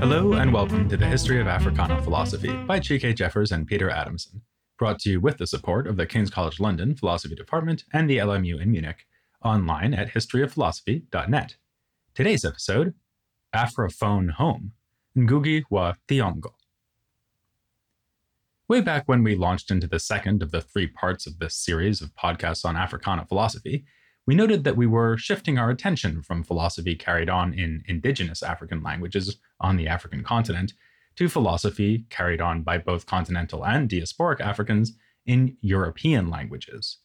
Hello and welcome to the History of Africana Philosophy by Chike Jeffers and Peter Adamson, brought to you with the support of the King's College London Philosophy Department and the LMU in Munich, online at historyofphilosophy.net. Today's episode Afrophone Home, Ngugi wa Thiong'o. Way back when we launched into the second of the three parts of this series of podcasts on Africana philosophy, we noted that we were shifting our attention from philosophy carried on in indigenous African languages on the African continent to philosophy carried on by both continental and diasporic Africans in European languages.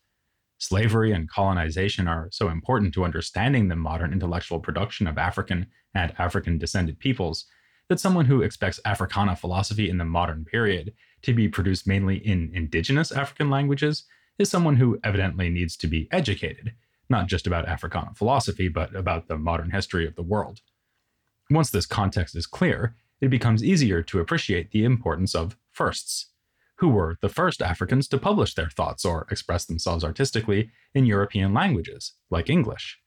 Slavery and colonization are so important to understanding the modern intellectual production of African and African descended peoples that someone who expects Africana philosophy in the modern period to be produced mainly in indigenous African languages is someone who evidently needs to be educated, not just about Africana philosophy, but about the modern history of the world. Once this context is clear, it becomes easier to appreciate the importance of firsts. Who were the first Africans to publish their thoughts or express themselves artistically in European languages, like English?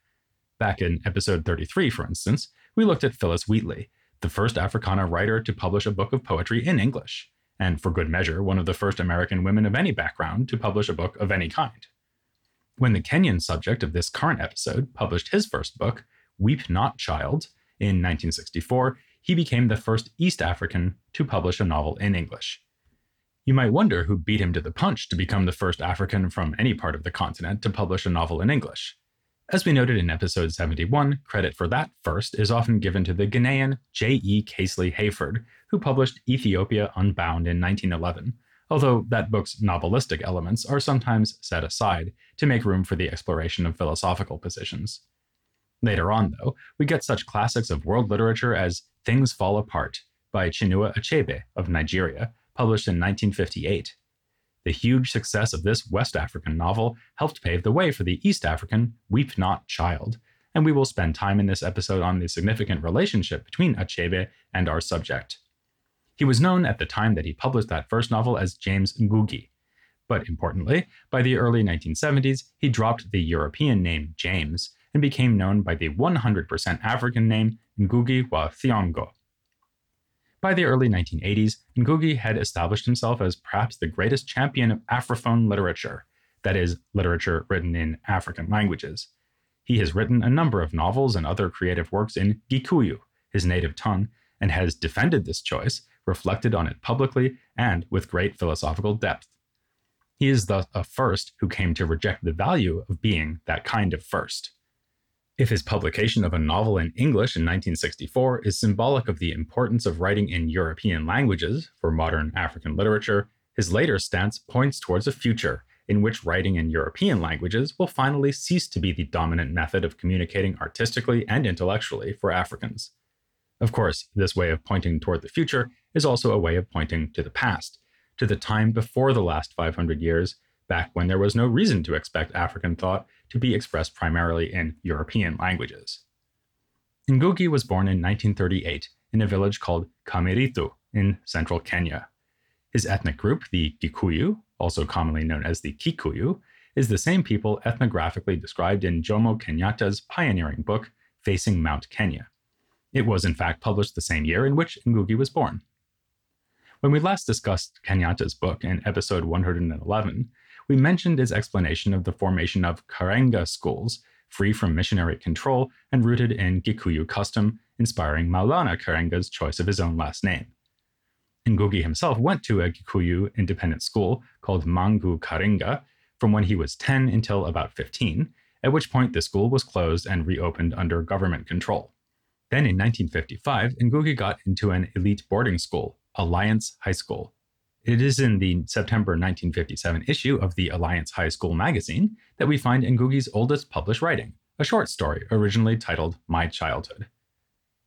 Back in episode 33, for instance, we looked at Phillis Wheatley, the first Africana writer to publish a book of poetry in English, and for good measure, one of the first American women of any background to publish a book of any kind. When the Kenyan subject of this current episode published his first book, Weep Not Child, in 1964, he became the first East African to publish a novel in English. You might wonder who beat him to the punch to become the first African from any part of the continent to publish a novel in English. As we noted in episode 71, credit for that first is often given to the Ghanaian J.E. Casely Hayford, who published Ethiopia Unbound in 1911, although that book's novelistic elements are sometimes set aside to make room for the exploration of philosophical positions. Later on, though, we get such classics of world literature as Things Fall Apart by Chinua Achebe of Nigeria, published in 1958, the huge success of this West African novel helped pave the way for the East African Weep Not Child, and we will spend time in this episode on the significant relationship between Achebe and our subject. He was known at the time that he published that first novel as James Ngugi, but importantly, by the early 1970s, he dropped the European name James and became known by the 100% African name Ngugi wa Thiong'o. By the early 1980s, Ngugi had established himself as perhaps the greatest champion of Afrophone literature, that is, literature written in African languages. He has written a number of novels and other creative works in Gikuyu, his native tongue, and has defended this choice, reflected on it publicly, and with great philosophical depth. He is thus a first who came to reject the value of being that kind of first. If his publication of a novel in English in 1964 is symbolic of the importance of writing in European languages for modern African literature, his later stance points towards a future in which writing in European languages will finally cease to be the dominant method of communicating artistically and intellectually for Africans. Of course, this way of pointing toward the future is also a way of pointing to the past, to the time before the last 500 years, back when there was no reason to expect African thought to be expressed primarily in European languages. Ngugi was born in 1938 in a village called Kamiriithu in central Kenya. His ethnic group, the Gikuyu, also commonly known as the Kikuyu, is the same people ethnographically described in Jomo Kenyatta's pioneering book, Facing Mount Kenya. It was, in fact, published the same year in which Ngugi was born. When we last discussed Kenyatta's book in episode 111, we mentioned his explanation of the formation of Karenga schools, free from missionary control and rooted in Gikuyu custom, inspiring Maulana Karenga's choice of his own last name. Ngugi himself went to a Gikuyu independent school called Mangu Karenga from when he was 10 until about 15, at which point the school was closed and reopened under government control. Then in 1955, Ngugi got into an elite boarding school, Alliance High School, it is in the September 1957 issue of the Alliance High School magazine that we find Ngugi's oldest published writing, a short story originally titled My Childhood.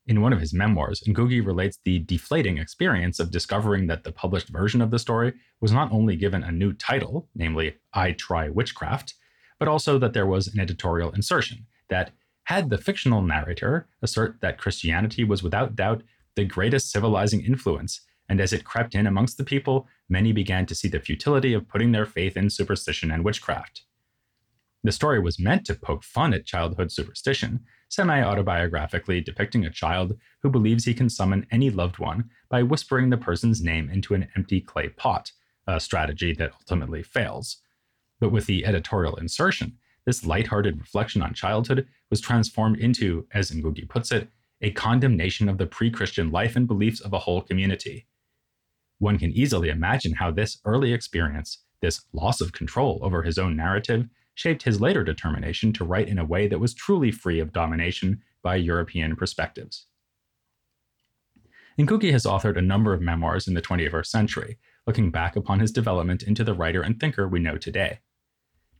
In one of his memoirs, Ngugi relates the deflating experience of discovering that the published version of the story was not only given a new title, namely I Try Witchcraft, but also that there was an editorial insertion that had the fictional narrator assert that Christianity was without doubt the greatest civilizing influence and as it crept in amongst the people, many began to see the futility of putting their faith in superstition and witchcraft. The story was meant to poke fun at childhood superstition, semi autobiographically depicting a child who believes he can summon any loved one by whispering the person's name into an empty clay pot, a strategy that ultimately fails. But with the editorial insertion, this lighthearted reflection on childhood was transformed into, as Ngugi puts it, a condemnation of the pre Christian life and beliefs of a whole community. One can easily imagine how this early experience, this loss of control over his own narrative, shaped his later determination to write in a way that was truly free of domination by European perspectives. Ngugi has authored a number of memoirs in the 21st century, looking back upon his development into the writer and thinker we know today.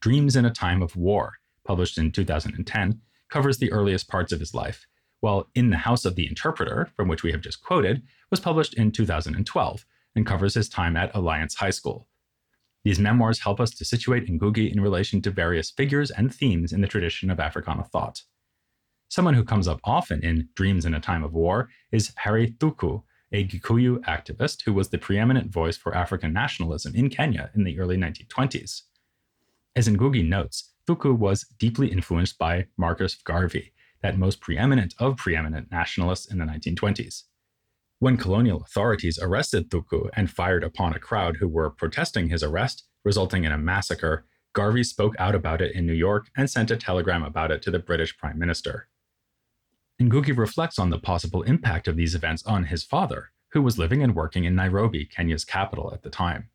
Dreams in a Time of War, published in 2010, covers the earliest parts of his life, while In the House of the Interpreter, from which we have just quoted, was published in 2012 and covers his time at Alliance High School, these memoirs help us to situate Ngugi in relation to various figures and themes in the tradition of Africana thought. Someone who comes up often in Dreams in a Time of War is Harry Thuku, a Gikuyu activist who was the preeminent voice for African nationalism in Kenya in the early 1920s. As Ngugi notes, Thuku was deeply influenced by Marcus Garvey, that most preeminent of preeminent nationalists in the 1920s. When colonial authorities arrested Thuku and fired upon a crowd who were protesting his arrest, resulting in a massacre, Garvey spoke out about it in New York and sent a telegram about it to the British Prime Minister. Ngugi reflects on the possible impact of these events on his father, who was living and working in Nairobi, Kenya's capital at the time.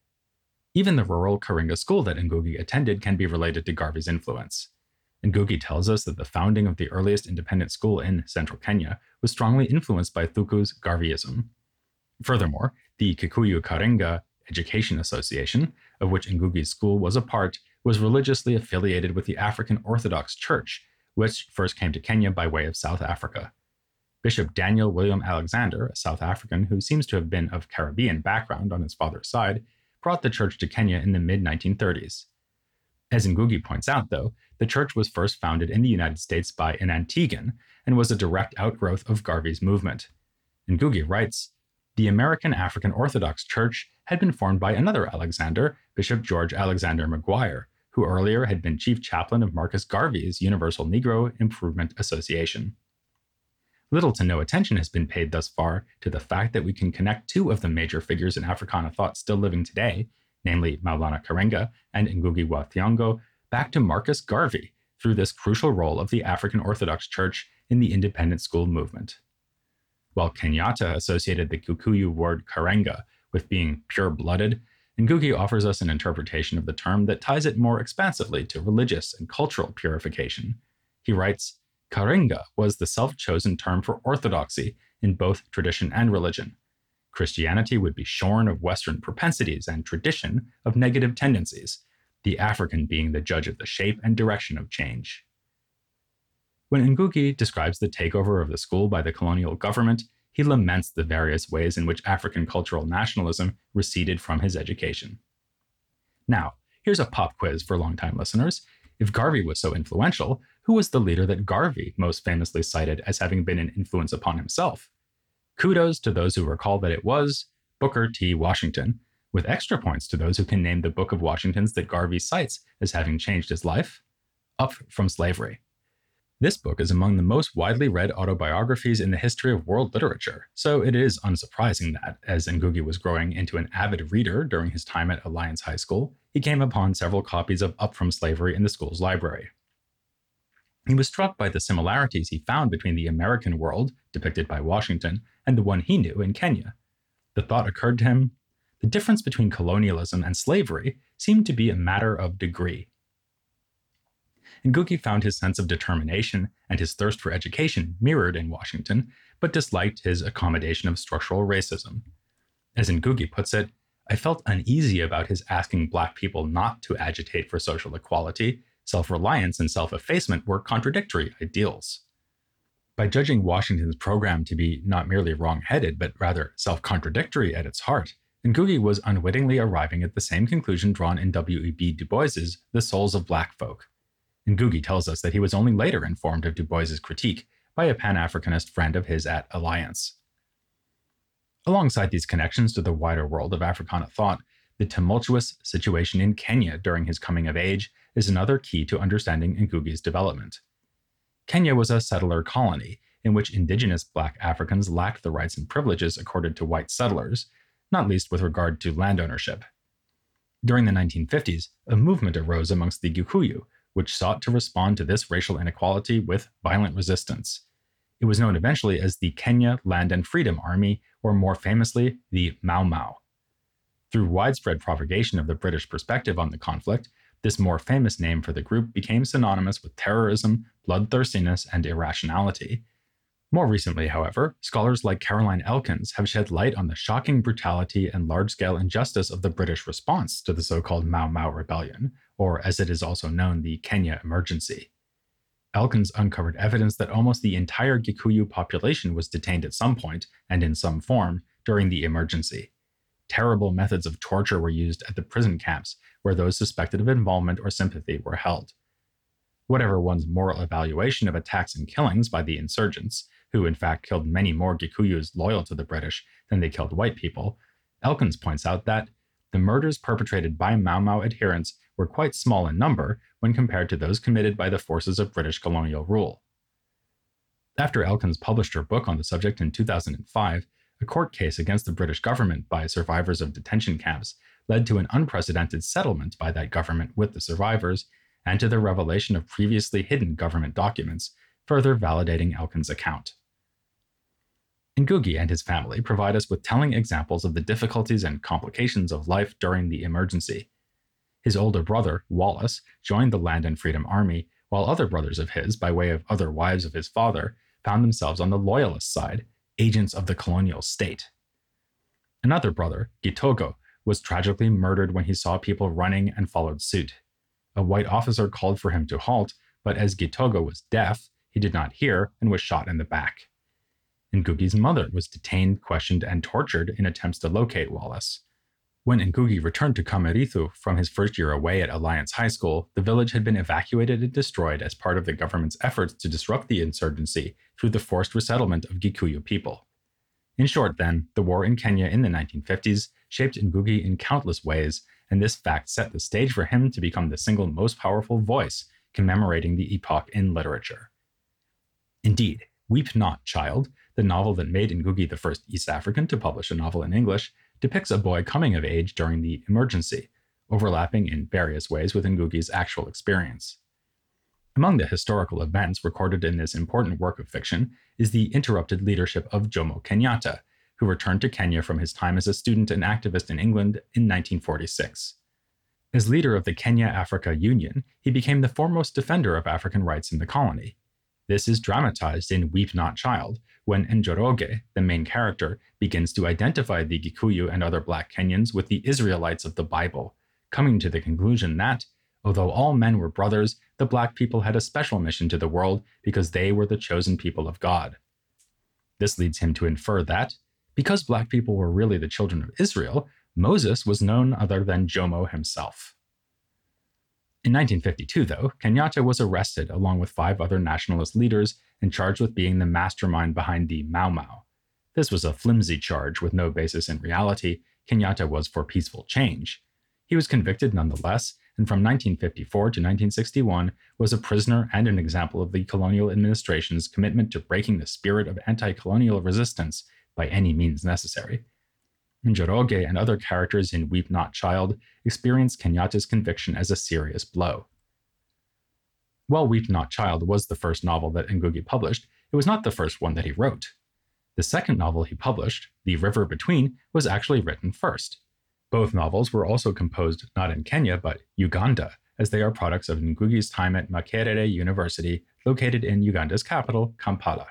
Even the rural Karinga school that Ngugi attended can be related to Garvey's influence. Ngugi tells us that the founding of the earliest independent school in central Kenya was strongly influenced by Thuku's Garveyism. Furthermore, the Kikuyu Karinga Education Association, of which Ngugi's school was a part, was religiously affiliated with the African Orthodox Church, which first came to Kenya by way of South Africa. Bishop Daniel William Alexander, a South African who seems to have been of Caribbean background on his father's side, brought the church to Kenya in the mid 1930s. As Ngugi points out, though, the church was first founded in the United States by an Antiguan and was a direct outgrowth of Garvey's movement. Ngugi writes The American African Orthodox Church had been formed by another Alexander, Bishop George Alexander McGuire, who earlier had been chief chaplain of Marcus Garvey's Universal Negro Improvement Association. Little to no attention has been paid thus far to the fact that we can connect two of the major figures in Africana thought still living today, namely Maulana Karenga and Ngugi wa Thiong'o, back to Marcus Garvey through this crucial role of the African Orthodox Church in the independent school movement. While Kenyatta associated the Kikuyu word karenga with being pure blooded, Ngugi offers us an interpretation of the term that ties it more expansively to religious and cultural purification. He writes Karenga was the self chosen term for orthodoxy in both tradition and religion. Christianity would be shorn of Western propensities and tradition of negative tendencies, the African being the judge of the shape and direction of change. When Ngugi describes the takeover of the school by the colonial government, he laments the various ways in which African cultural nationalism receded from his education. Now, here's a pop quiz for longtime listeners. If Garvey was so influential, who was the leader that Garvey most famously cited as having been an influence upon himself? Kudos to those who recall that it was Booker T. Washington, with extra points to those who can name the Book of Washingtons that Garvey cites as having changed his life. Up from Slavery. This book is among the most widely read autobiographies in the history of world literature, so it is unsurprising that, as Ngugi was growing into an avid reader during his time at Alliance High School, he came upon several copies of Up from Slavery in the school's library. He was struck by the similarities he found between the American world, depicted by Washington, and the one he knew in Kenya. The thought occurred to him the difference between colonialism and slavery seemed to be a matter of degree. Ngugi found his sense of determination and his thirst for education mirrored in Washington, but disliked his accommodation of structural racism. As Ngugi puts it, I felt uneasy about his asking Black people not to agitate for social equality. Self reliance and self effacement were contradictory ideals. By judging Washington's program to be not merely wrong headed, but rather self contradictory at its heart, Ngugi was unwittingly arriving at the same conclusion drawn in W.E.B. Du Bois's The Souls of Black Folk. Ngugi tells us that he was only later informed of Du Bois's critique by a Pan Africanist friend of his at Alliance. Alongside these connections to the wider world of Africana thought, the tumultuous situation in Kenya during his coming of age is another key to understanding Ngugi's development. Kenya was a settler colony in which indigenous black Africans lacked the rights and privileges accorded to white settlers, not least with regard to land ownership. During the 1950s, a movement arose amongst the Gikuyu, which sought to respond to this racial inequality with violent resistance. It was known eventually as the Kenya Land and Freedom Army, or more famously, the Mau Mau. Through widespread propagation of the British perspective on the conflict, this more famous name for the group became synonymous with terrorism, bloodthirstiness, and irrationality. More recently, however, scholars like Caroline Elkins have shed light on the shocking brutality and large scale injustice of the British response to the so called Mau Mau Rebellion, or as it is also known, the Kenya Emergency. Elkins uncovered evidence that almost the entire Gikuyu population was detained at some point and in some form during the emergency. Terrible methods of torture were used at the prison camps where those suspected of involvement or sympathy were held. Whatever one's moral evaluation of attacks and killings by the insurgents, who in fact killed many more Gikuyus loyal to the British than they killed white people, Elkins points out that the murders perpetrated by Mau Mau adherents were quite small in number when compared to those committed by the forces of British colonial rule. After Elkins published her book on the subject in 2005, a court case against the British government by survivors of detention camps led to an unprecedented settlement by that government with the survivors and to the revelation of previously hidden government documents, further validating Elkins' account. Ngugi and his family provide us with telling examples of the difficulties and complications of life during the emergency. His older brother, Wallace, joined the Land and Freedom Army, while other brothers of his, by way of other wives of his father, found themselves on the Loyalist side, agents of the colonial state. Another brother, Gitogo, was tragically murdered when he saw people running and followed suit. A white officer called for him to halt, but as Gitogo was deaf, he did not hear and was shot in the back. Ngugi's mother was detained, questioned, and tortured in attempts to locate Wallace. When Ngugi returned to Kamiriithu from his first year away at Alliance High School, the village had been evacuated and destroyed as part of the government's efforts to disrupt the insurgency through the forced resettlement of Gikuyu people. In short, then, the war in Kenya in the 1950s shaped Ngugi in countless ways, and this fact set the stage for him to become the single most powerful voice commemorating the epoch in literature. Indeed, Weep Not, Child, the novel that made Ngugi the first East African to publish a novel in English, depicts a boy coming of age during the emergency, overlapping in various ways with Ngugi's actual experience. Among the historical events recorded in this important work of fiction is the interrupted leadership of Jomo Kenyatta, who returned to Kenya from his time as a student and activist in England in 1946. As leader of the Kenya Africa Union, he became the foremost defender of African rights in the colony. This is dramatized in Weep Not Child, when Njoroge, the main character, begins to identify the Gikuyu and other black Kenyans with the Israelites of the Bible, coming to the conclusion that, although all men were brothers, the black people had a special mission to the world because they were the chosen people of God. This leads him to infer that, because black people were really the children of Israel, Moses was none other than Jomo himself. In 1952, though, Kenyatta was arrested along with five other nationalist leaders and charged with being the mastermind behind the Mau Mau. This was a flimsy charge with no basis in reality. Kenyatta was for peaceful change. He was convicted nonetheless, and from 1954 to 1961 was a prisoner and an example of the colonial administration's commitment to breaking the spirit of anti colonial resistance by any means necessary. Njoroge and other characters in Weep Not Child experience Kenyatta's conviction as a serious blow. While Weep Not Child was the first novel that Ngugi published, it was not the first one that he wrote. The second novel he published, The River Between, was actually written first. Both novels were also composed not in Kenya but Uganda, as they are products of Ngugi's time at Makerere University, located in Uganda's capital, Kampala.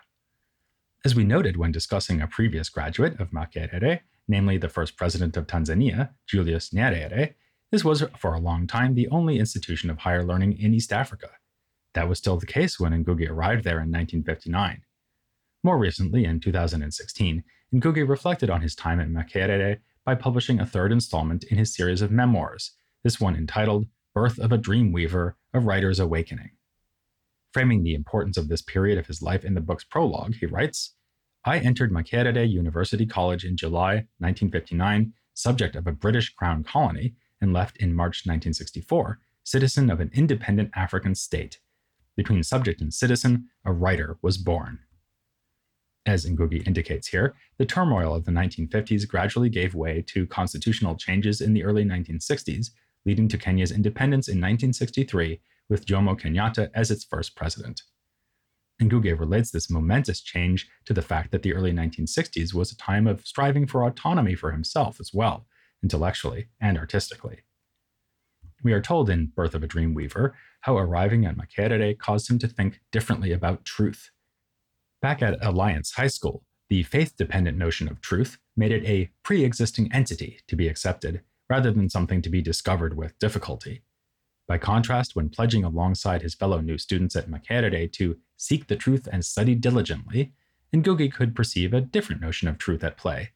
As we noted when discussing a previous graduate of Makerere, namely the first president of Tanzania, Julius Nyerere, this was for a long time the only institution of higher learning in East Africa. That was still the case when Ngugi arrived there in 1959. More recently, in 2016, Ngugi reflected on his time at Makerere by publishing a third installment in his series of memoirs, this one entitled Birth of a Dreamweaver, A Writer's Awakening. Framing the importance of this period of his life in the book's prologue, he writes I entered Makerere University College in July 1959, subject of a British Crown colony, and left in March 1964, citizen of an independent African state. Between subject and citizen, a writer was born. As Ngugi indicates here, the turmoil of the 1950s gradually gave way to constitutional changes in the early 1960s, leading to Kenya's independence in 1963 with Jomo Kenyatta as its first president. Ngugi relates this momentous change to the fact that the early 1960s was a time of striving for autonomy for himself as well, intellectually and artistically. We are told in Birth of a Dreamweaver how arriving at Makerere caused him to think differently about truth. Back at Alliance High School, the faith dependent notion of truth made it a pre existing entity to be accepted, rather than something to be discovered with difficulty. By contrast, when pledging alongside his fellow new students at Makerere to seek the truth and study diligently, and Ngugi could perceive a different notion of truth at play.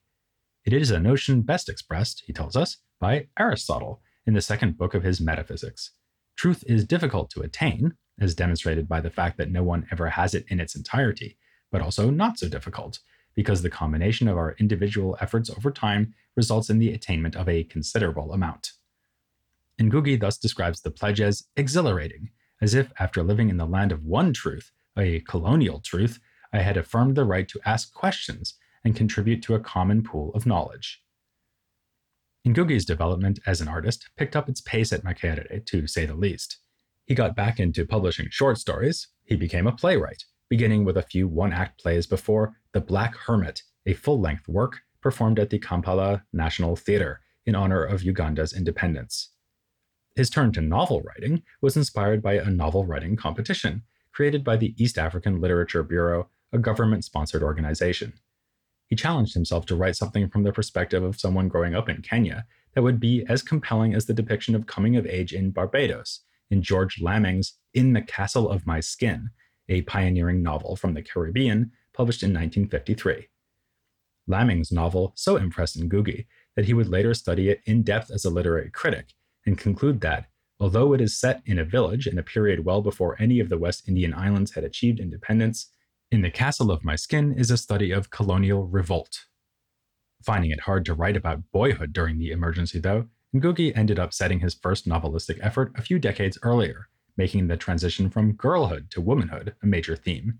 It is a notion best expressed, he tells us, by Aristotle in the second book of his Metaphysics. Truth is difficult to attain, as demonstrated by the fact that no one ever has it in its entirety, but also not so difficult, because the combination of our individual efforts over time results in the attainment of a considerable amount. Ngugi thus describes the pledge as exhilarating, as if after living in the land of one truth, a colonial truth, I had affirmed the right to ask questions and contribute to a common pool of knowledge. Ngugi's development as an artist picked up its pace at Makerere, to say the least. He got back into publishing short stories. He became a playwright, beginning with a few one act plays before The Black Hermit, a full length work performed at the Kampala National Theatre in honor of Uganda's independence. His turn to novel writing was inspired by a novel writing competition created by the East African Literature Bureau, a government sponsored organization. He challenged himself to write something from the perspective of someone growing up in Kenya that would be as compelling as the depiction of coming of age in Barbados in George Lamming's In the Castle of My Skin, a pioneering novel from the Caribbean published in 1953. Lamming's novel so impressed Ngugi that he would later study it in depth as a literary critic and conclude that, although it is set in a village in a period well before any of the West Indian islands had achieved independence, In the Castle of My Skin is a study of colonial revolt. Finding it hard to write about boyhood during the emergency, though, Ngugi ended up setting his first novelistic effort a few decades earlier, making the transition from girlhood to womanhood a major theme.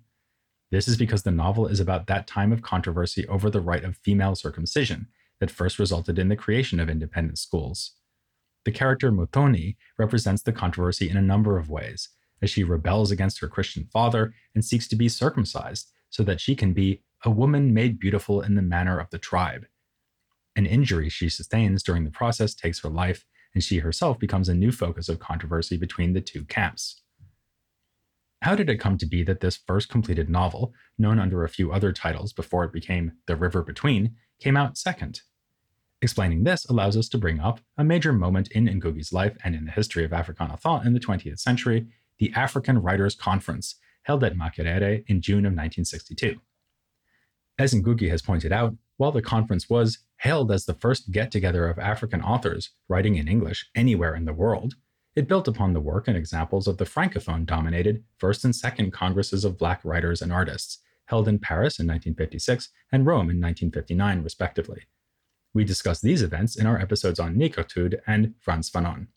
This is because the novel is about that time of controversy over the right of female circumcision that first resulted in the creation of independent schools. The character Muthoni represents the controversy in a number of ways, as she rebels against her Christian father and seeks to be circumcised so that she can be a woman made beautiful in the manner of the tribe. An injury she sustains during the process takes her life, and she herself becomes a new focus of controversy between the two camps. How did it come to be that this first completed novel, known under a few other titles before it became The River Between, came out second? Explaining this allows us to bring up a major moment in Ngugi's life and in the history of Africana thought in the 20th century, the African Writers' Conference, held at Makerere in June of 1962. As Ngugi has pointed out, while the conference was hailed as the first get together of African authors writing in English anywhere in the world, it built upon the work and examples of the Francophone dominated First and Second Congresses of Black Writers and Artists, held in Paris in 1956 and Rome in 1959, respectively. We discuss these events in our episodes on Négritude and Frantz Fanon.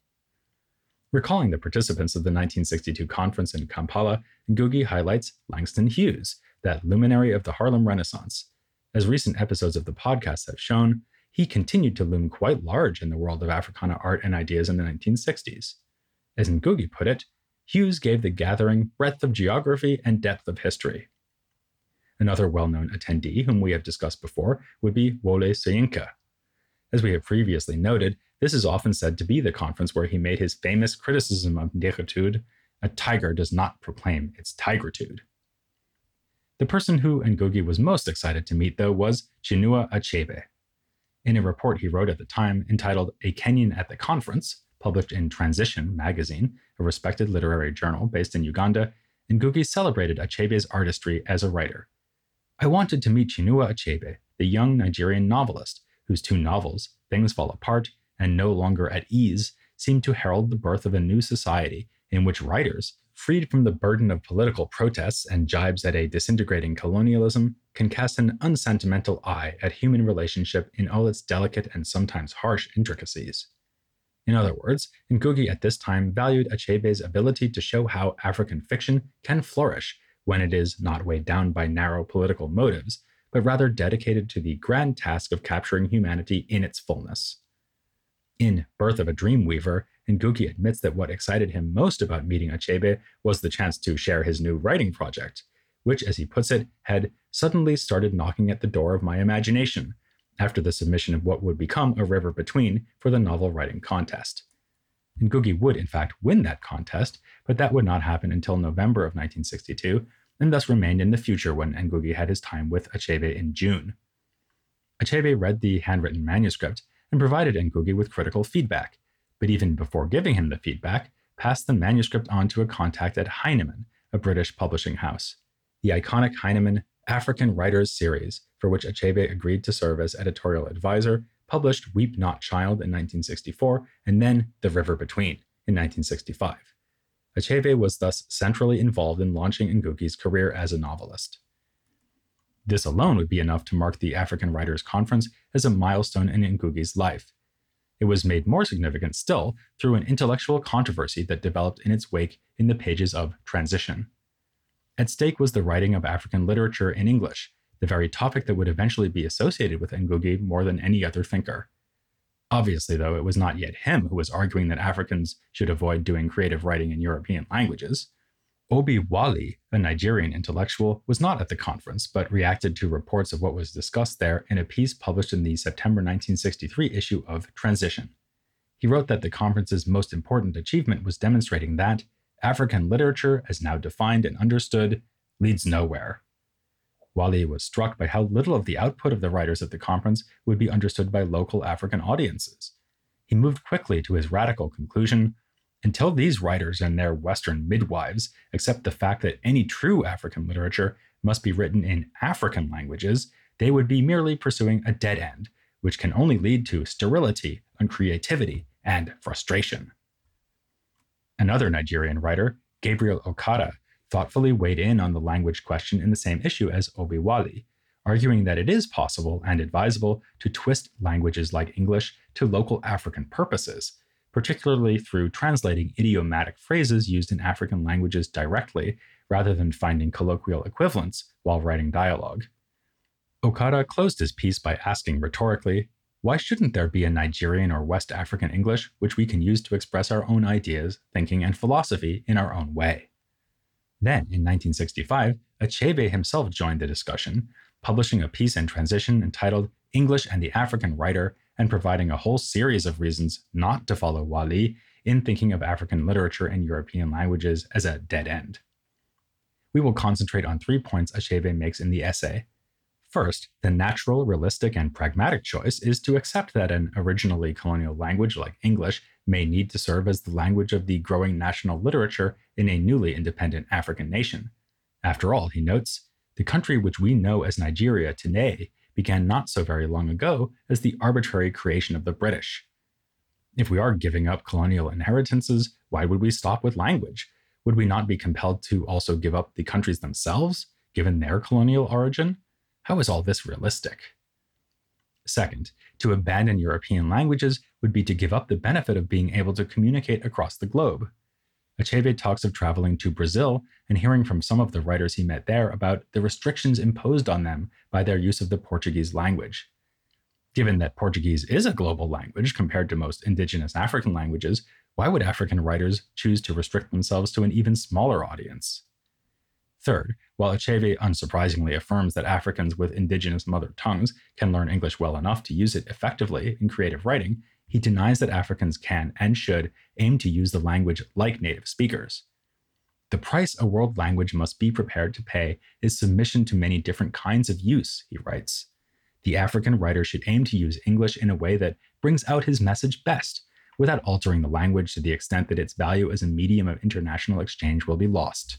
Recalling the participants of the 1962 conference in Kampala, Ngugi highlights Langston Hughes, that luminary of the Harlem Renaissance. As recent episodes of the podcast have shown, he continued to loom quite large in the world of Africana art and ideas in the 1960s. As Ngugi put it, Hughes gave the gathering breadth of geography and depth of history. Another well known attendee, whom we have discussed before, would be Wole Soyinka. As we have previously noted, this is often said to be the conference where he made his famous criticism of Négritude a tiger does not proclaim its tigritude. The person who Ngugi was most excited to meet, though, was Chinua Achebe. In a report he wrote at the time entitled A Kenyan at the Conference, published in Transition magazine, a respected literary journal based in Uganda, Ngugi celebrated Achebe's artistry as a writer. I wanted to meet Chinua Achebe, the young Nigerian novelist, whose two novels, Things Fall Apart and No Longer at Ease, seem to herald the birth of a new society in which writers, freed from the burden of political protests and jibes at a disintegrating colonialism, can cast an unsentimental eye at human relationship in all its delicate and sometimes harsh intricacies. In other words, Ngugi at this time valued Achebe's ability to show how African fiction can flourish when it is not weighed down by narrow political motives, but rather dedicated to the grand task of capturing humanity in its fullness. In Birth of a Dream Weaver, Ngugi admits that what excited him most about meeting Achebe was the chance to share his new writing project, which, as he puts it, had suddenly started knocking at the door of my imagination after the submission of what would become A River Between for the novel writing contest. Ngugi would, in fact, win that contest, but that would not happen until November of 1962, and thus remained in the future when Ngugi had his time with Achebe in June. Achebe read the handwritten manuscript and provided Ngugi with critical feedback, but even before giving him the feedback, passed the manuscript on to a contact at Heinemann, a British publishing house. The iconic Heinemann African Writers series, for which Achebe agreed to serve as editorial advisor, published Weep Not Child in 1964 and then The River Between in 1965. Achebe was thus centrally involved in launching Ngugi's career as a novelist. This alone would be enough to mark the African Writers Conference as a milestone in Ngugi's life. It was made more significant still through an intellectual controversy that developed in its wake in the pages of Transition. At stake was the writing of African literature in English, the very topic that would eventually be associated with Ngugi more than any other thinker. Obviously, though, it was not yet him who was arguing that Africans should avoid doing creative writing in European languages. Obi Wali, a Nigerian intellectual, was not at the conference, but reacted to reports of what was discussed there in a piece published in the September 1963 issue of Transition. He wrote that the conference's most important achievement was demonstrating that African literature, as now defined and understood, leads nowhere. Wali was struck by how little of the output of the writers at the conference would be understood by local African audiences. He moved quickly to his radical conclusion until these writers and their Western midwives accept the fact that any true African literature must be written in African languages, they would be merely pursuing a dead end, which can only lead to sterility, uncreativity, and frustration. Another Nigerian writer, Gabriel Okara, thoughtfully weighed in on the language question in the same issue as Obi Wali, arguing that it is possible and advisable to twist languages like English to local African purposes, particularly through translating idiomatic phrases used in African languages directly rather than finding colloquial equivalents while writing dialogue. Okara closed his piece by asking rhetorically why shouldn't there be a Nigerian or West African English which we can use to express our own ideas, thinking, and philosophy in our own way? Then, in 1965, Achebe himself joined the discussion, publishing a piece in transition entitled English and the African Writer, and providing a whole series of reasons not to follow Wali in thinking of African literature and European languages as a dead end. We will concentrate on three points Achebe makes in the essay First, the natural, realistic, and pragmatic choice is to accept that an originally colonial language like English may need to serve as the language of the growing national literature in a newly independent African nation. After all, he notes, the country which we know as Nigeria today began not so very long ago as the arbitrary creation of the British. If we are giving up colonial inheritances, why would we stop with language? Would we not be compelled to also give up the countries themselves, given their colonial origin? How is all this realistic? Second, to abandon European languages would be to give up the benefit of being able to communicate across the globe. Achebe talks of traveling to Brazil and hearing from some of the writers he met there about the restrictions imposed on them by their use of the Portuguese language. Given that Portuguese is a global language compared to most indigenous African languages, why would African writers choose to restrict themselves to an even smaller audience? Third, while Achebe unsurprisingly affirms that Africans with indigenous mother tongues can learn English well enough to use it effectively in creative writing, he denies that Africans can and should aim to use the language like native speakers. The price a world language must be prepared to pay is submission to many different kinds of use, he writes. The African writer should aim to use English in a way that brings out his message best, without altering the language to the extent that its value as a medium of international exchange will be lost.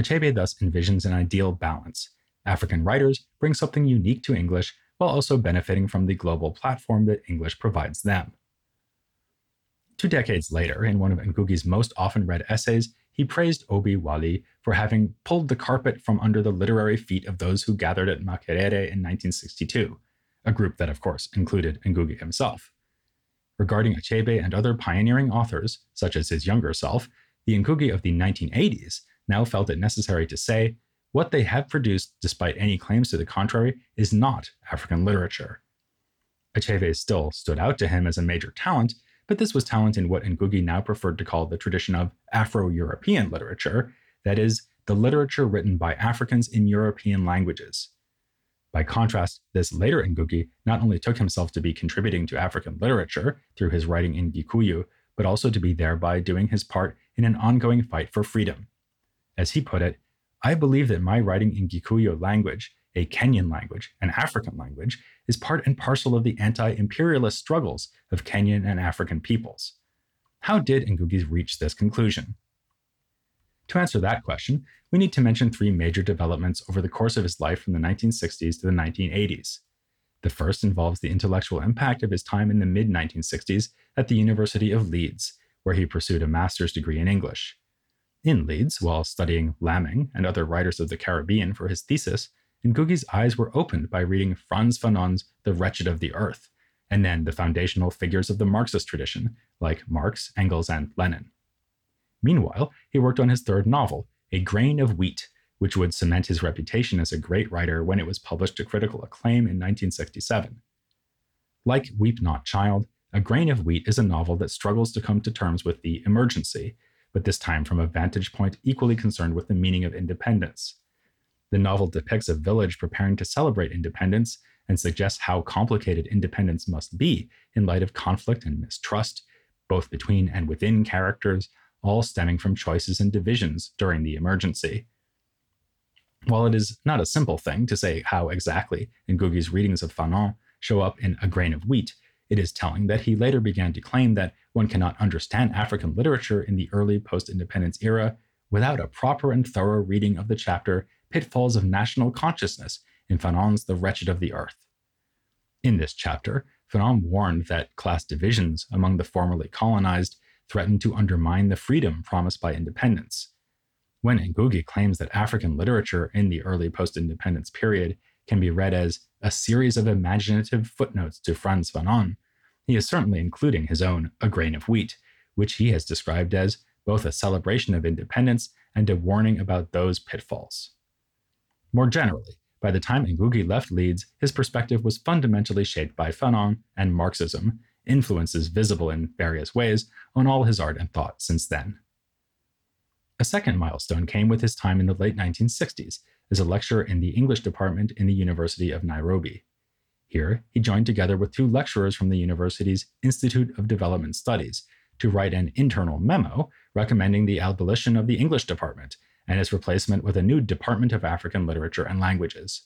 Achebe thus envisions an ideal balance. African writers bring something unique to English while also benefiting from the global platform that English provides them. Two decades later, in one of Ngugi's most often read essays, he praised Obi Wali for having pulled the carpet from under the literary feet of those who gathered at Makerere in 1962, a group that, of course, included Ngugi himself. Regarding Achebe and other pioneering authors, such as his younger self, the Ngugi of the 1980s now felt it necessary to say, what they have produced, despite any claims to the contrary, is not African literature. Achebe still stood out to him as a major talent, but this was talent in what Ngugi now preferred to call the tradition of Afro European literature, that is, the literature written by Africans in European languages. By contrast, this later Ngugi not only took himself to be contributing to African literature through his writing in Gikuyu, but also to be thereby doing his part in an ongoing fight for freedom. As he put it, I believe that my writing in Gikuyu language, a Kenyan language, an African language, is part and parcel of the anti imperialist struggles of Kenyan and African peoples. How did Ngugi reach this conclusion? To answer that question, we need to mention three major developments over the course of his life from the 1960s to the 1980s. The first involves the intellectual impact of his time in the mid 1960s at the University of Leeds, where he pursued a master's degree in English. In Leeds, while studying Lamming and other writers of the Caribbean for his thesis, Ngugi's eyes were opened by reading Frantz Fanon's The Wretched of the Earth, and then the foundational figures of the Marxist tradition, like Marx, Engels, and Lenin. Meanwhile, he worked on his third novel, A Grain of Wheat, which would cement his reputation as a great writer when it was published to critical acclaim in 1967. Like Weep Not Child, A Grain of Wheat is a novel that struggles to come to terms with the emergency, but this time from a vantage point equally concerned with the meaning of independence. The novel depicts a village preparing to celebrate independence and suggests how complicated independence must be in light of conflict and mistrust, both between and within characters, all stemming from choices and divisions during the emergency. While it is not a simple thing to say how exactly Ngugi's readings of Fanon show up in A Grain of Wheat, it is telling that he later began to claim that one cannot understand African literature in the early post independence era without a proper and thorough reading of the chapter pitfalls of national consciousness in Fanon's The Wretched of the Earth. In this chapter, Fanon warned that class divisions among the formerly colonized threatened to undermine the freedom promised by independence. When Ngugi claims that African literature in the early post independence period can be read as a series of imaginative footnotes to Frantz Fanon, he is certainly including his own A Grain of Wheat, which he has described as both a celebration of independence and a warning about those pitfalls. More generally, by the time Ngugi left Leeds, his perspective was fundamentally shaped by Fanon and Marxism, influences visible in various ways on all his art and thought since then. A second milestone came with his time in the late 1960s as a lecturer in the English department in the University of Nairobi. Here, he joined together with two lecturers from the university's Institute of Development Studies to write an internal memo recommending the abolition of the English department and its replacement with a new Department of African Literature and Languages.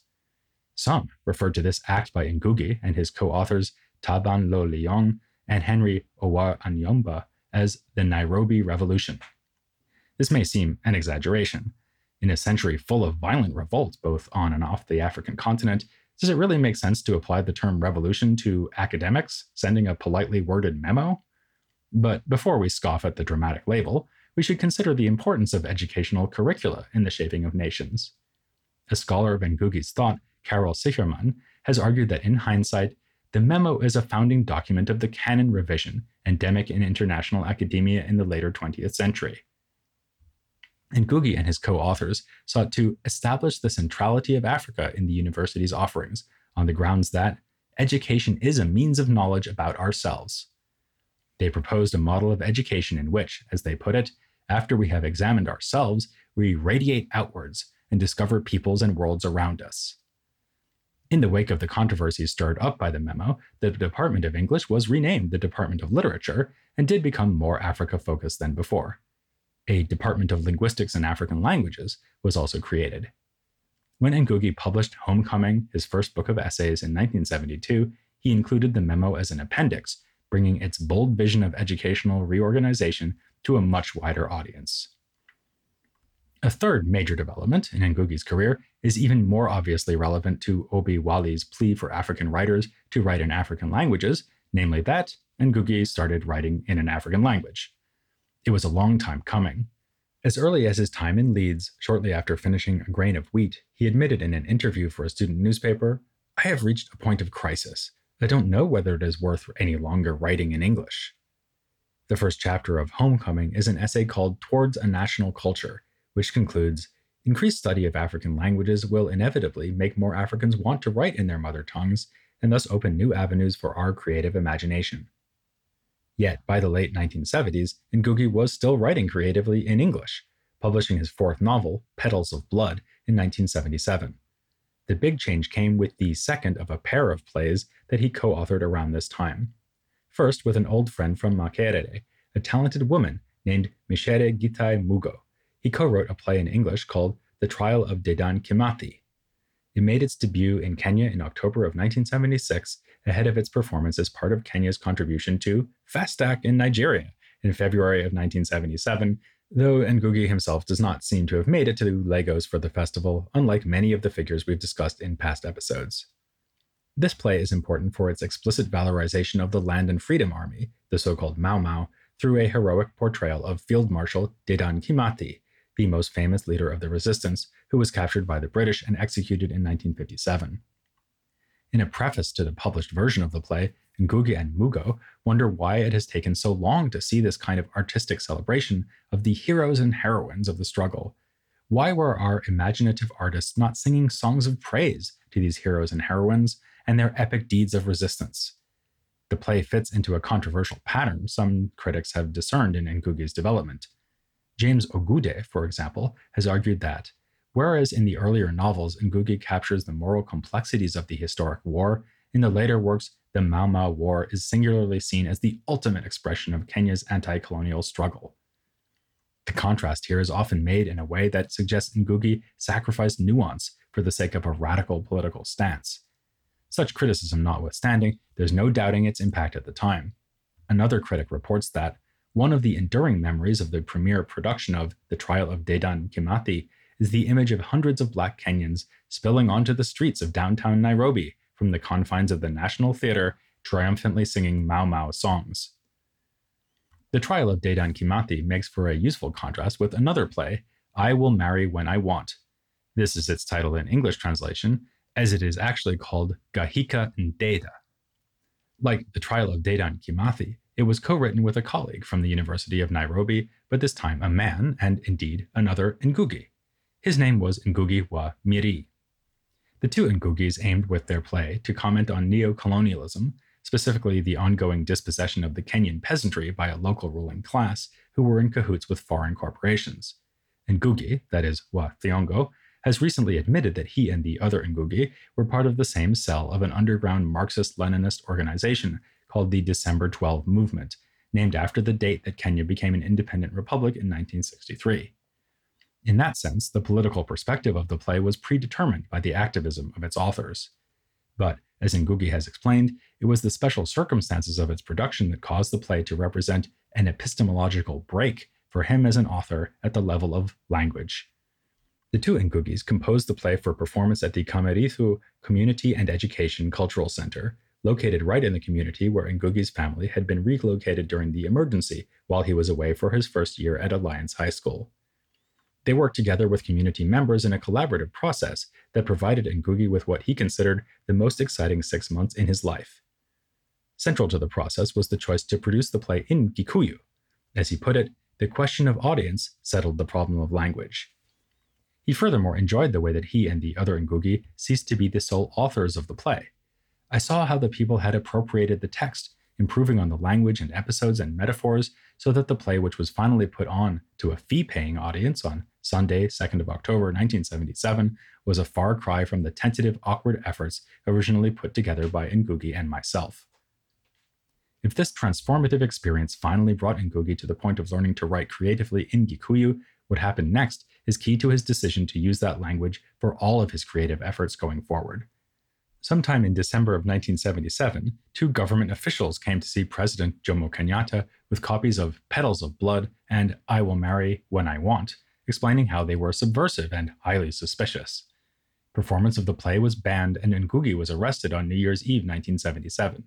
Some referred to this act by Ngugi and his co authors Taban Lo Liyong and Henry Owuor Anyumba as the Nairobi Revolution. This may seem an exaggeration. In a century full of violent revolt both on and off the African continent, does it really make sense to apply the term revolution to academics sending a politely worded memo? But before we scoff at the dramatic label, we should consider the importance of educational curricula in the shaping of nations. A scholar of Ngugi's thought, Carol Sicherman, has argued that in hindsight, the memo is a founding document of the canon revision endemic in international academia in the later 20th century. Ngugi and his co authors sought to establish the centrality of Africa in the university's offerings on the grounds that education is a means of knowledge about ourselves. They proposed a model of education in which, as they put it, after we have examined ourselves, we radiate outwards and discover peoples and worlds around us. In the wake of the controversies stirred up by the memo, the Department of English was renamed the Department of Literature and did become more Africa focused than before. A Department of Linguistics and African Languages was also created. When Ngugi published Homecoming, his first book of essays, in 1972, he included the memo as an appendix, bringing its bold vision of educational reorganization to a much wider audience. A third major development in Ngugi's career is even more obviously relevant to Obi Wali's plea for African writers to write in African languages, namely that, Ngugi started writing in an African language. It was a long time coming. As early as his time in Leeds, shortly after finishing A Grain of Wheat, he admitted in an interview for a student newspaper I have reached a point of crisis. I don't know whether it is worth any longer writing in English. The first chapter of Homecoming is an essay called Towards a National Culture, which concludes Increased study of African languages will inevitably make more Africans want to write in their mother tongues and thus open new avenues for our creative imagination. Yet, by the late 1970s, Ngugi was still writing creatively in English, publishing his fourth novel, Petals of Blood, in 1977. The big change came with the second of a pair of plays that he co authored around this time. First, with an old friend from Makerere, a talented woman named Micere Githae Mugo, he co wrote a play in English called The Trial of Dedan Kimathi. It made its debut in Kenya in October of 1976, ahead of its performance as part of Kenya's contribution to FESTAC in Nigeria in February of 1977, though Ngugi himself does not seem to have made it to Lagos for the festival, unlike many of the figures we've discussed in past episodes. This play is important for its explicit valorization of the Land and Freedom Army, the so called Mau Mau, through a heroic portrayal of Field Marshal Dedan Kimathi, the most famous leader of the resistance, who was captured by the British and executed in 1957. In a preface to the published version of the play, Ngugi and Mugo wonder why it has taken so long to see this kind of artistic celebration of the heroes and heroines of the struggle. Why were our imaginative artists not singing songs of praise to these heroes and heroines and their epic deeds of resistance? The play fits into a controversial pattern some critics have discerned in Ngugi's development. James Ogude, for example, has argued that, whereas in the earlier novels Ngugi captures the moral complexities of the historic war, in the later works, the Mau Mau War is singularly seen as the ultimate expression of Kenya's anti colonial struggle. The contrast here is often made in a way that suggests Ngugi sacrificed nuance for the sake of a radical political stance. Such criticism notwithstanding, there's no doubting its impact at the time. Another critic reports that one of the enduring memories of the premiere production of The Trial of Dedan Kimathi is the image of hundreds of black Kenyans spilling onto the streets of downtown Nairobi from the confines of the National Theatre, triumphantly singing Mau Mau songs. The Trial of Dedan Kimathi makes for a useful contrast with another play, I Will Marry When I Want. This is its title in English translation, as it is actually called Ngaahika Ndeenda. Like the Trial of Dedan Kimathi, it was co written with a colleague from the University of Nairobi, but this time a man, and indeed another Ngugi. His name was Ngugi wa Mirii. The two Ngugis aimed with their play to comment on neo colonialism, specifically the ongoing dispossession of the Kenyan peasantry by a local ruling class who were in cahoots with foreign corporations. Ngugi, that is, Wa Thiong'o, has recently admitted that he and the other Ngugi were part of the same cell of an underground Marxist Leninist organization called the December 12 Movement, named after the date that Kenya became an independent republic in 1963. In that sense, the political perspective of the play was predetermined by the activism of its authors. But, as Ngugi has explained, it was the special circumstances of its production that caused the play to represent an epistemological break for him as an author at the level of language. The two Ngugis composed the play for performance at the Kamiriithu Community and Education Cultural Center, located right in the community where Ngugi's family had been relocated during the emergency while he was away for his first year at Alliance High School. They worked together with community members in a collaborative process that provided Ngugi with what he considered the most exciting six months in his life. Central to the process was the choice to produce the play in Gikuyu. As he put it, the question of audience settled the problem of language. He furthermore enjoyed the way that he and the other Ngugi ceased to be the sole authors of the play. I saw how the people had appropriated the text, improving on the language and episodes and metaphors so that the play, which was finally put on to a fee paying audience on Sunday, 2nd of October 1977, was a far cry from the tentative, awkward efforts originally put together by Ngugi and myself. If this transformative experience finally brought Ngugi to the point of learning to write creatively in Gikuyu, what happened next is key to his decision to use that language for all of his creative efforts going forward. Sometime in December of 1977, two government officials came to see President Jomo Kenyatta with copies of Petals of Blood and I Will Marry When I Want, explaining how they were subversive and highly suspicious. Performance of the play was banned and Ngugi was arrested on New Year's Eve 1977.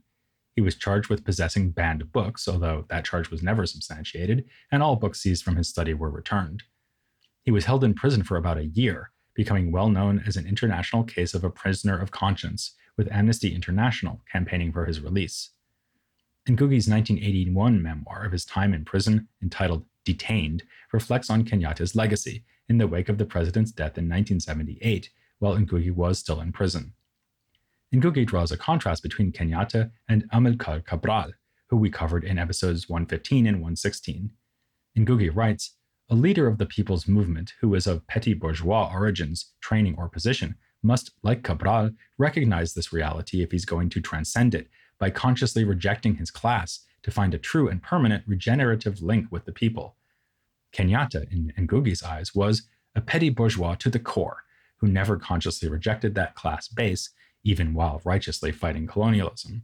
He was charged with possessing banned books, although that charge was never substantiated, and all books seized from his study were returned. He was held in prison for about a year, becoming well known as an international case of a prisoner of conscience, with Amnesty International campaigning for his release. Ngugi's 1981 memoir of his time in prison, entitled Detained, reflects on Kenyatta's legacy in the wake of the president's death in 1978, while Ngugi was still in prison. Ngugi draws a contrast between Kenyatta and Amilcar Cabral, who we covered in episodes 115 and 116. Ngugi writes, a leader of the people's movement who is of petty bourgeois origins, training, or position must, like Cabral, recognize this reality if he's going to transcend it by consciously rejecting his class to find a true and permanent regenerative link with the people. Kenyatta, in Ngugi's eyes, was a petty bourgeois to the core who never consciously rejected that class base even while righteously fighting colonialism.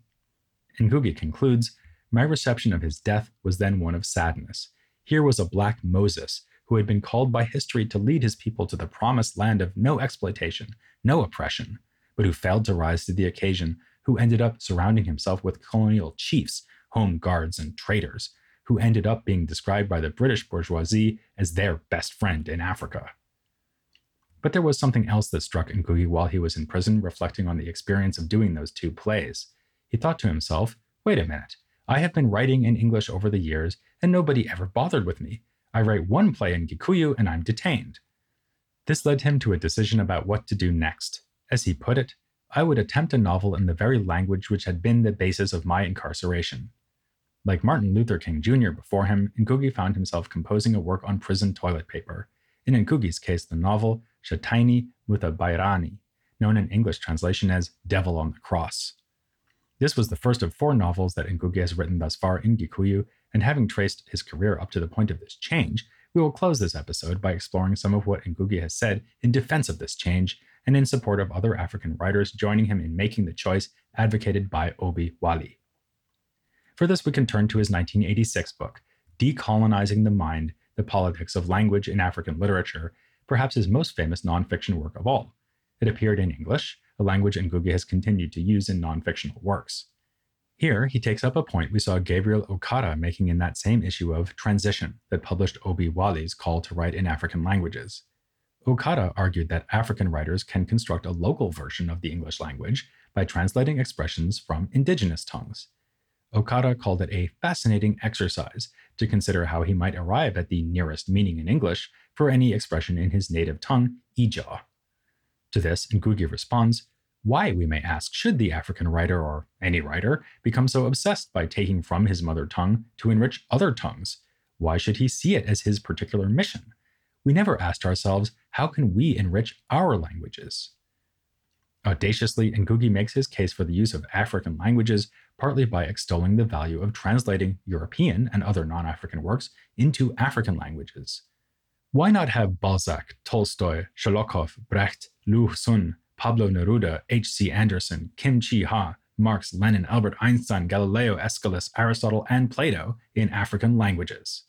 Ngugi concludes My reception of his death was then one of sadness. Here was a black Moses who had been called by history to lead his people to the promised land of no exploitation, no oppression, but who failed to rise to the occasion, who ended up surrounding himself with colonial chiefs, home guards, and traitors, who ended up being described by the British bourgeoisie as their best friend in Africa. But there was something else that struck Ngugi while he was in prison, reflecting on the experience of doing those two plays. He thought to himself, wait a minute, I have been writing in English over the years, and nobody ever bothered with me. I write one play in Gikuyu, and I'm detained. This led him to a decision about what to do next. As he put it, I would attempt a novel in the very language which had been the basis of my incarceration. Like Martin Luther King Jr. before him, Ngugi found himself composing a work on prison toilet paper. In Ngugi's case, the novel Caitaani Mutharaba-ini, known in English translation as Devil on the Cross. This was the first of four novels that Ngugi has written thus far in Gikuyu, and having traced his career up to the point of this change, we will close this episode by exploring some of what Ngugi has said in defense of this change and in support of other African writers joining him in making the choice advocated by Obi Wali. For this, we can turn to his 1986 book, Decolonizing the Mind The Politics of Language in African Literature, perhaps his most famous nonfiction work of all. It appeared in English, a language Ngugi has continued to use in nonfictional works. Here, he takes up a point we saw Gabriel Okara making in that same issue of Transition that published Obi Wali's call to write in African languages. Okara argued that African writers can construct a local version of the English language by translating expressions from indigenous tongues. Okara called it a fascinating exercise to consider how he might arrive at the nearest meaning in English for any expression in his native tongue, Ijaw. To this, Ngugi responds, why, we may ask, should the African writer or any writer become so obsessed by taking from his mother tongue to enrich other tongues? Why should he see it as his particular mission? We never asked ourselves, how can we enrich our languages? Audaciously, Ngugi makes his case for the use of African languages partly by extolling the value of translating European and other non African works into African languages. Why not have Balzac, Tolstoy, Sholokhov, Brecht, Lu Xun, Pablo Neruda, H.C. Anderson, Kim Chi Ha, Marx, Lenin, Albert Einstein, Galileo, Aeschylus, Aristotle, and Plato in African languages?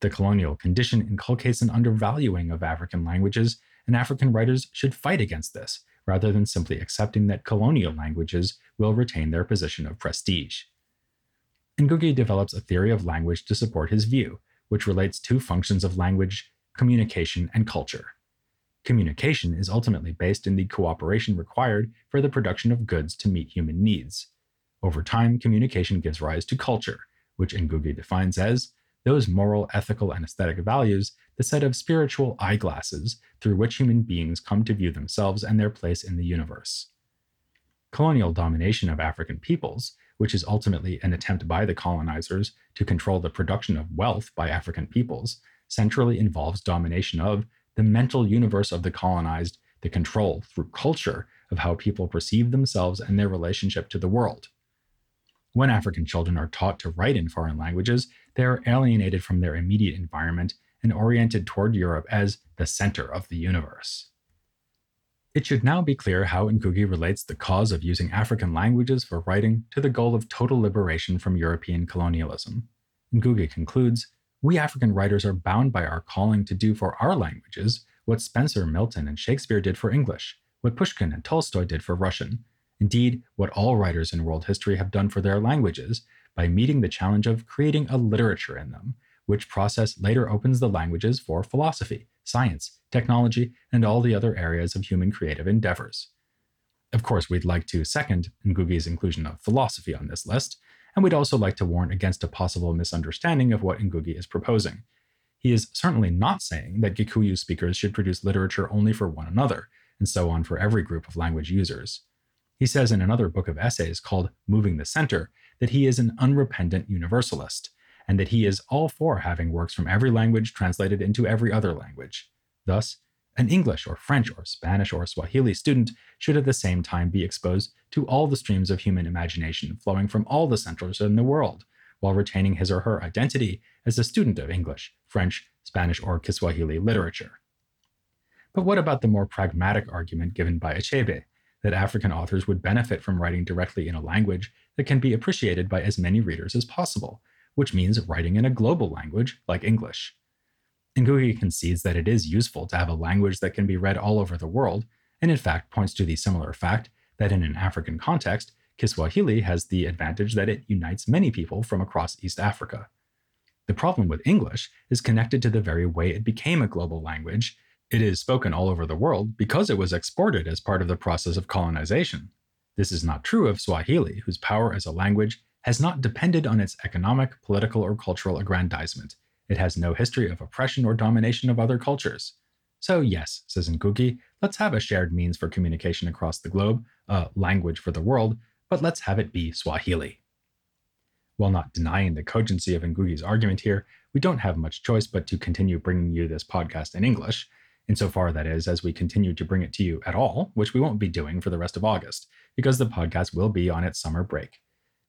The colonial condition inculcates an undervaluing of African languages, and African writers should fight against this, rather than simply accepting that colonial languages will retain their position of prestige. Ngugi develops a theory of language to support his view, which relates two functions of language communication, and culture. Communication is ultimately based in the cooperation required for the production of goods to meet human needs. Over time, communication gives rise to culture, which Ngugi defines as those moral, ethical, and aesthetic values, the set of spiritual eyeglasses through which human beings come to view themselves and their place in the universe. Colonial domination of African peoples, which is ultimately an attempt by the colonizers to control the production of wealth by African peoples, centrally involves domination of the mental universe of the colonized, the control through culture of how people perceive themselves and their relationship to the world. When African children are taught to write in foreign languages, they are alienated from their immediate environment and oriented toward Europe as the center of the universe. It should now be clear how Ngugi relates the cause of using African languages for writing to the goal of total liberation from European colonialism. Ngugi concludes we African writers are bound by our calling to do for our languages what Spenser, Milton, and Shakespeare did for English, what Pushkin and Tolstoy did for Russian, Indeed, what all writers in world history have done for their languages by meeting the challenge of creating a literature in them, which process later opens the languages for philosophy, science, technology, and all the other areas of human creative endeavors. Of course, we'd like to second Ngugi's inclusion of philosophy on this list, and we'd also like to warn against a possible misunderstanding of what Ngugi is proposing. He is certainly not saying that Gikuyu speakers should produce literature only for one another, and so on for every group of language users. He says in another book of essays called Moving the Center that he is an unrepentant universalist, and that he is all for having works from every language translated into every other language. Thus, an English or French or Spanish or Swahili student should at the same time be exposed to all the streams of human imagination flowing from all the centers in the world, while retaining his or her identity as a student of English, French, Spanish, or Kiswahili literature. But what about the more pragmatic argument given by Achebe that African authors would benefit from writing directly in a language that can be appreciated by as many readers as possible, which means writing in a global language like English? Ngugi concedes that it is useful to have a language that can be read all over the world, and in fact points to the similar fact that in an African context, Kiswahili has the advantage that it unites many people from across East Africa. The problem with English is connected to the very way it became a global language. It is spoken all over the world because it was exported as part of the process of colonization. This is not true of Swahili, whose power as a language has not depended on its economic, political, or cultural aggrandizement. It has no history of oppression or domination of other cultures. So, yes, says Ngugi, let's have a shared means for communication across the globe, a language for the world, but let's have it be Swahili. While not denying the cogency of Ngugi's argument here, we don't have much choice but to continue bringing you this podcast in English, insofar that is, as we continue to bring it to you at all, which we won't be doing for the rest of August, because the podcast will be on its summer break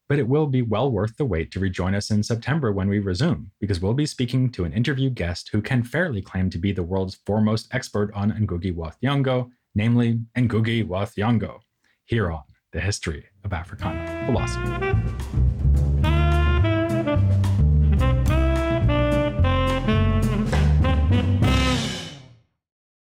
but it will be well worth the wait to rejoin us in September when we resume, because we'll be speaking to an interview guest who can fairly claim to be the world's foremost expert on Ngugi wa Thiong'o, namely Ngugi wa Thiong'o, here on the history of Africana philosophy.